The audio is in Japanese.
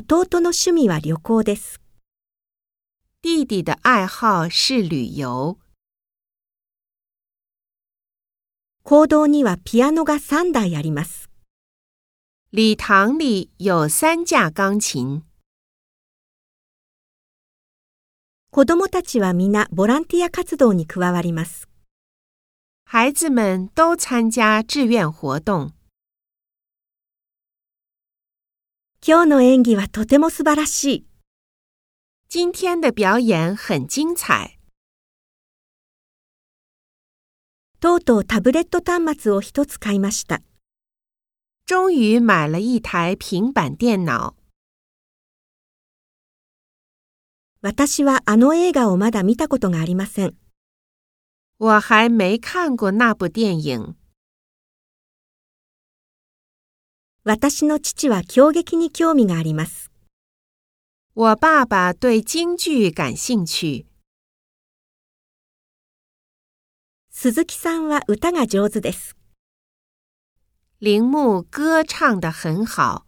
弟の趣味は旅行です。弟弟的爱好是旅游。講堂にはピアノが3台あります。礼堂里有三架钢琴。子供たちは皆ボランティア活動に加わります。孩子们都参加志愿活动。今日の演技はとても素晴らしい。今天的表演很精彩。とうとうタブレット端末を一つ買いました。终于买了一台平板电脑。私はあの映画をまだ見たことがありません。我还没看过那部电影。私の父は狂劇に興味があります。我爸爸对京剧感兴趣。鈴木さんは歌が上手です。铃木歌唱得很好。